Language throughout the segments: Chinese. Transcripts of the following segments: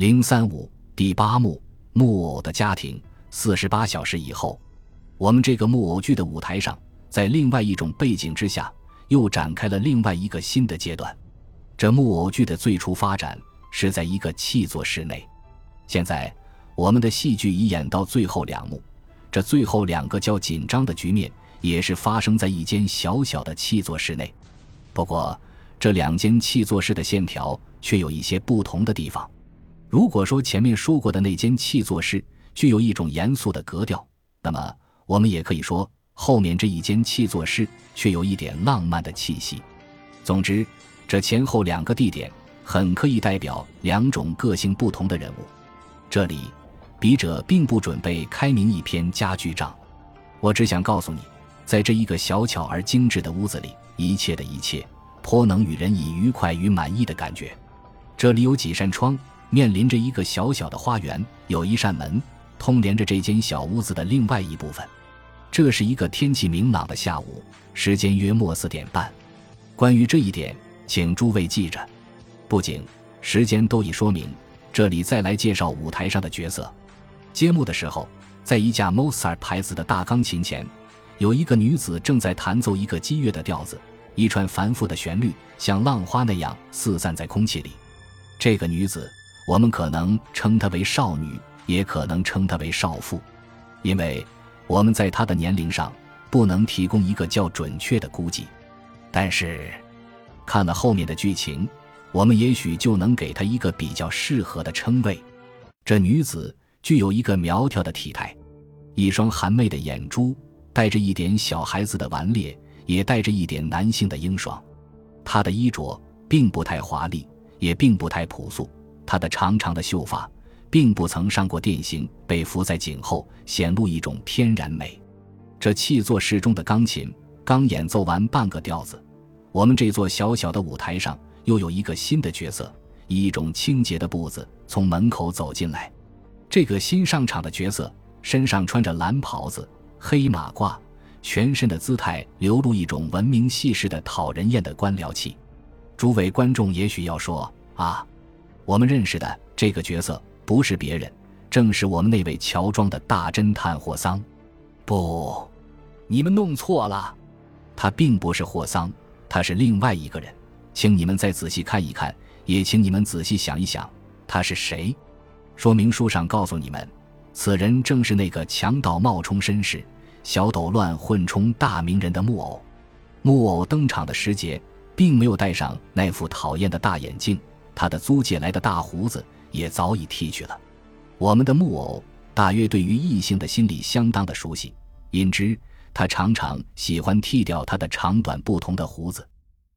零三五第八幕木偶的家庭。四十八小时以后，我们这个木偶剧的舞台上，在另外一种背景之下，又展开了另外一个新的阶段。这木偶剧的最初发展是在一个气作室内，现在我们的戏剧已演到最后两幕，这最后两个较紧张的局面也是发生在一间小小的气作室内。不过，这两间气作室的线条却有一些不同的地方。如果说前面说过的那间气作室具有一种严肃的格调，那么我们也可以说后面这一间气作室却有一点浪漫的气息。总之，这前后两个地点很可以代表两种个性不同的人物。这里，笔者并不准备开明一篇家具账，我只想告诉你，在这一个小巧而精致的屋子里，一切的一切。颇能与人以愉快与满意的感觉。这里有几扇窗，面临着一个小小的花园，有一扇门通连着这间小屋子的另外一部分。这是一个天气明朗的下午，时间约莫四点半。关于这一点，请诸位记着。不仅、时间都已说明。这里再来介绍舞台上的角色。揭幕的时候，在一架 Mozart 牌子的大钢琴前，有一个女子正在弹奏一个激越的调子。一串繁复的旋律像浪花那样四散在空气里。这个女子，我们可能称她为少女，也可能称她为少妇，因为我们在她的年龄上不能提供一个较准确的估计。但是，看了后面的剧情，我们也许就能给她一个比较适合的称谓。这女子具有一个苗条的体态，一双含媚的眼珠，带着一点小孩子的顽劣。也带着一点男性的英爽，她的衣着并不太华丽，也并不太朴素。他的长长的秀发并不曾上过钿型，被扶在颈后，显露一种天然美。这气作室中的钢琴刚演奏完半个调子，我们这座小小的舞台上又有一个新的角色，以一种清洁的步子从门口走进来。这个新上场的角色身上穿着蓝袍子、黑马褂。全身的姿态流露一种文明细致的讨人厌的官僚气，诸位观众也许要说啊，我们认识的这个角色不是别人，正是我们那位乔装的大侦探霍桑。不，你们弄错了，他并不是霍桑，他是另外一个人。请你们再仔细看一看，也请你们仔细想一想，他是谁？说明书上告诉你们，此人正是那个强盗冒充绅士。小斗乱混充大名人的木偶，木偶登场的时节，并没有戴上那副讨厌的大眼镜，他的租借来的大胡子也早已剃去了。我们的木偶大约对于异性的心理相当的熟悉，因之他常常喜欢剃掉他的长短不同的胡子。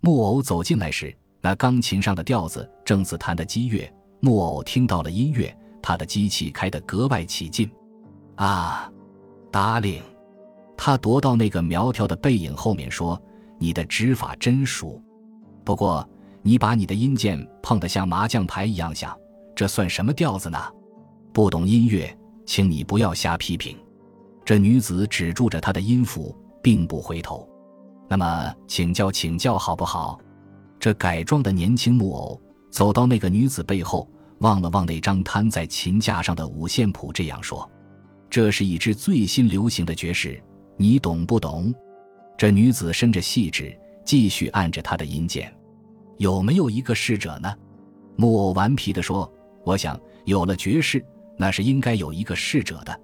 木偶走进来时，那钢琴上的调子正自弹的激越，木偶听到了音乐，他的机器开得格外起劲。啊，达令。他踱到那个苗条的背影后面，说：“你的指法真熟，不过你把你的音键碰得像麻将牌一样响，这算什么调子呢？不懂音乐，请你不要瞎批评。”这女子止住着她的音符，并不回头。那么，请教请教好不好？这改装的年轻木偶走到那个女子背后，望了望那张摊在琴架上的五线谱，这样说：“这是一支最新流行的爵士。”你懂不懂？这女子伸着细指，继续按着他的音键。有没有一个侍者呢？木偶顽皮地说：“我想有了爵士，那是应该有一个侍者的。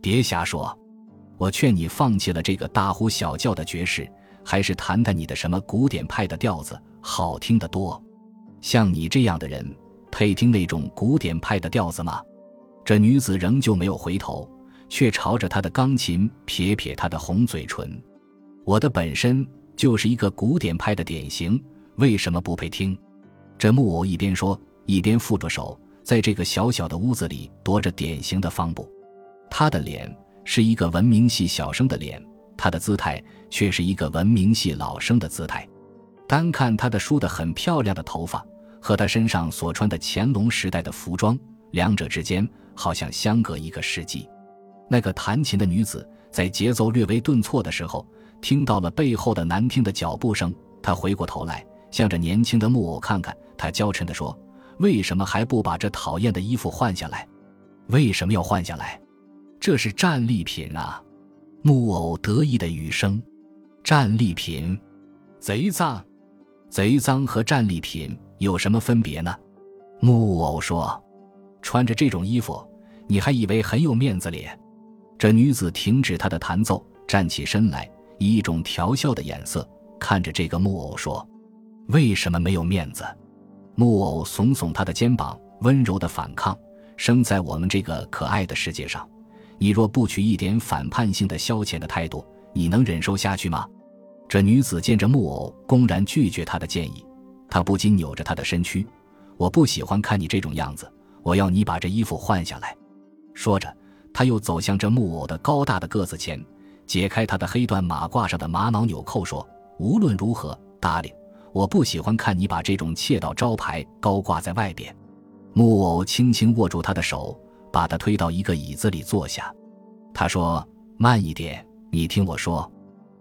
别瞎说！我劝你放弃了这个大呼小叫的爵士，还是弹弹你的什么古典派的调子，好听得多。像你这样的人，配听那种古典派的调子吗？”这女子仍旧没有回头。却朝着他的钢琴撇撇他的红嘴唇。我的本身就是一个古典派的典型，为什么不配听？这木偶一边说，一边负着手，在这个小小的屋子里踱着典型的方步。他的脸是一个文明系小生的脸，他的姿态却是一个文明系老生的姿态。单看他的梳得很漂亮的头发和他身上所穿的乾隆时代的服装，两者之间好像相隔一个世纪。那个弹琴的女子在节奏略微顿挫的时候，听到了背后的难听的脚步声。她回过头来，向着年轻的木偶看看。她娇嗔地说：“为什么还不把这讨厌的衣服换下来？为什么要换下来？这是战利品啊！木偶得意的语声：“战利品，贼赃，贼赃和战利品有什么分别呢？”木偶说：“穿着这种衣服，你还以为很有面子咧？”这女子停止她的弹奏，站起身来，以一种调笑的眼色看着这个木偶说：“为什么没有面子？”木偶耸耸他的肩膀，温柔的反抗：“生在我们这个可爱的世界上。”你若不取一点反叛性的消遣的态度，你能忍受下去吗？这女子见着木偶公然拒绝他的建议，她不禁扭着他的身躯。我不喜欢看你这种样子，我要你把这衣服换下来。说着，她又走向这木偶的高大的个子前，解开他的黑缎马褂上的玛瑙纽扣，说：“无论如何，达令，我不喜欢看你把这种窃盗招牌高挂在外边。”木偶轻轻握住他的手。把他推到一个椅子里坐下，他说：“慢一点，你听我说。”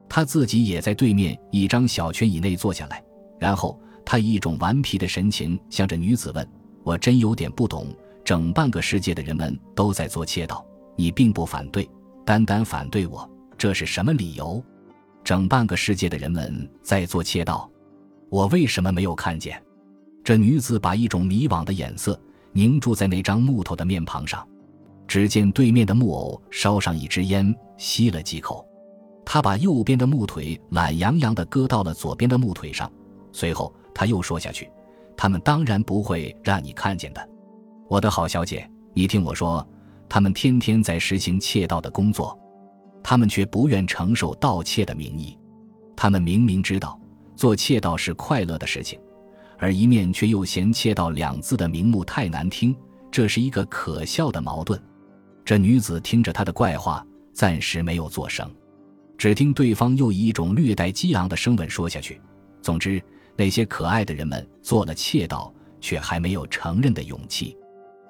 他自己也在对面一张小圈以内坐下来，然后他以一种顽皮的神情向着女子问：“我真有点不懂，整半个世界的人们都在做窃盗，你并不反对，单单反对我，这是什么理由？整半个世界的人们在做窃盗，我为什么没有看见？”这女子把一种迷惘的眼色。凝住在那张木头的面庞上，只见对面的木偶烧上一支烟，吸了几口。他把右边的木腿懒洋洋地搁到了左边的木腿上，随后他又说下去：“他们当然不会让你看见的，我的好小姐，你听我说，他们天天在实行窃盗的工作，他们却不愿承受盗窃的名义。他们明明知道做窃盗是快乐的事情。”而一面却又嫌“窃盗”两字的名目太难听，这是一个可笑的矛盾。这女子听着他的怪话，暂时没有作声。只听对方又以一种略带激昂的声吻说下去：“总之，那些可爱的人们做了窃盗，却还没有承认的勇气。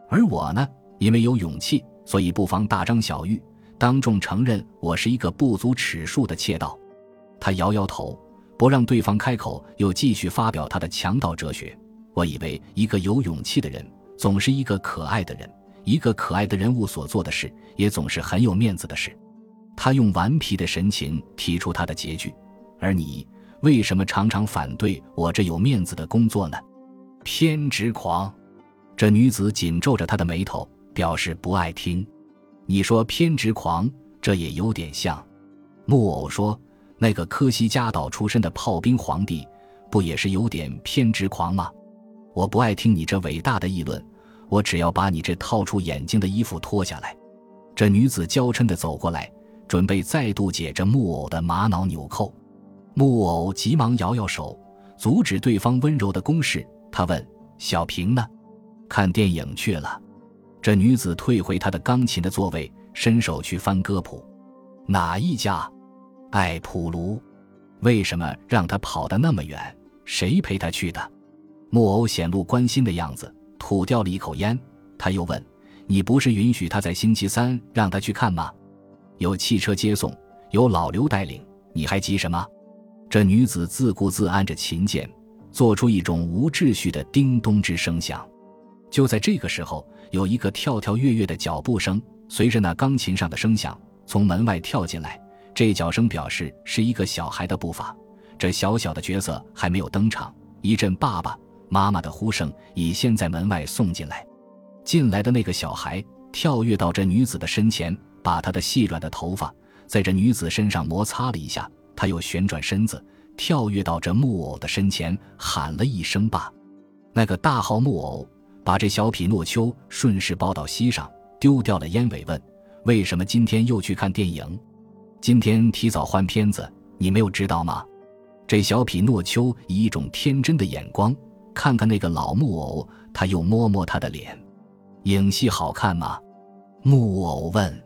而我呢，因为有勇气，所以不妨大张小玉，当众承认我是一个不足尺数的窃盗。”他摇摇头。不让对方开口，又继续发表他的强盗哲学。我以为一个有勇气的人，总是一个可爱的人，一个可爱的人物所做的事，也总是很有面子的事。他用顽皮的神情提出他的结句，而你为什么常常反对我这有面子的工作呢？偏执狂！这女子紧皱着她的眉头，表示不爱听。你说偏执狂，这也有点像。木偶说。那个科西嘉岛出身的炮兵皇帝，不也是有点偏执狂吗？我不爱听你这伟大的议论，我只要把你这套出眼睛的衣服脱下来。这女子娇嗔地走过来，准备再度解这木偶的玛瑙纽扣。木偶急忙摇摇手，阻止对方温柔的攻势。他问：“小平呢？看电影去了。”这女子退回她的钢琴的座位，伸手去翻歌谱。哪一家？艾普卢，为什么让他跑得那么远？谁陪他去的？木偶显露关心的样子，吐掉了一口烟。他又问：“你不是允许他在星期三让他去看吗？有汽车接送，有老刘带领，你还急什么？”这女子自顾自按着琴键，做出一种无秩序的叮咚之声响。就在这个时候，有一个跳跳跃跃的脚步声，随着那钢琴上的声响，从门外跳进来。这脚声表示是一个小孩的步伐，这小小的角色还没有登场，一阵爸爸妈妈的呼声已先在门外送进来。进来的那个小孩跳跃到这女子的身前，把她的细软的头发在这女子身上摩擦了一下，他又旋转身子，跳跃到这木偶的身前，喊了一声“爸”。那个大号木偶把这小匹诺丘顺势抱到膝上，丢掉了烟尾，问：“为什么今天又去看电影？”今天提早换片子，你没有知道吗？这小匹诺丘以一种天真的眼光看看那个老木偶，他又摸摸他的脸。影戏好看吗？木偶问。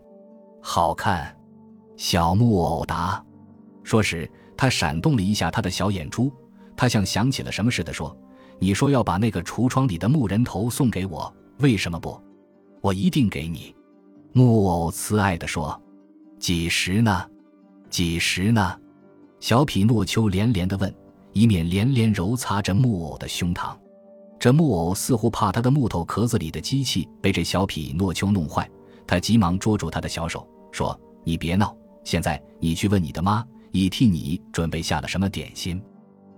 好看。小木偶答。说时，他闪动了一下他的小眼珠，他像想起了什么似的说：“你说要把那个橱窗里的木人头送给我，为什么不？我一定给你。”木偶慈爱地说。几时呢？几时呢？小匹诺丘连连的问，以免连连揉擦着木偶的胸膛。这木偶似乎怕他的木头壳子里的机器被这小匹诺丘弄坏，他急忙捉住他的小手，说：“你别闹，现在你去问你的妈，已替你准备下了什么点心。”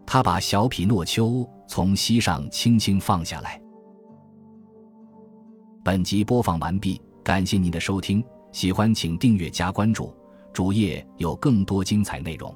他把小匹诺丘从膝上轻轻放下来。本集播放完毕，感谢您的收听，喜欢请订阅加关注，主页有更多精彩内容。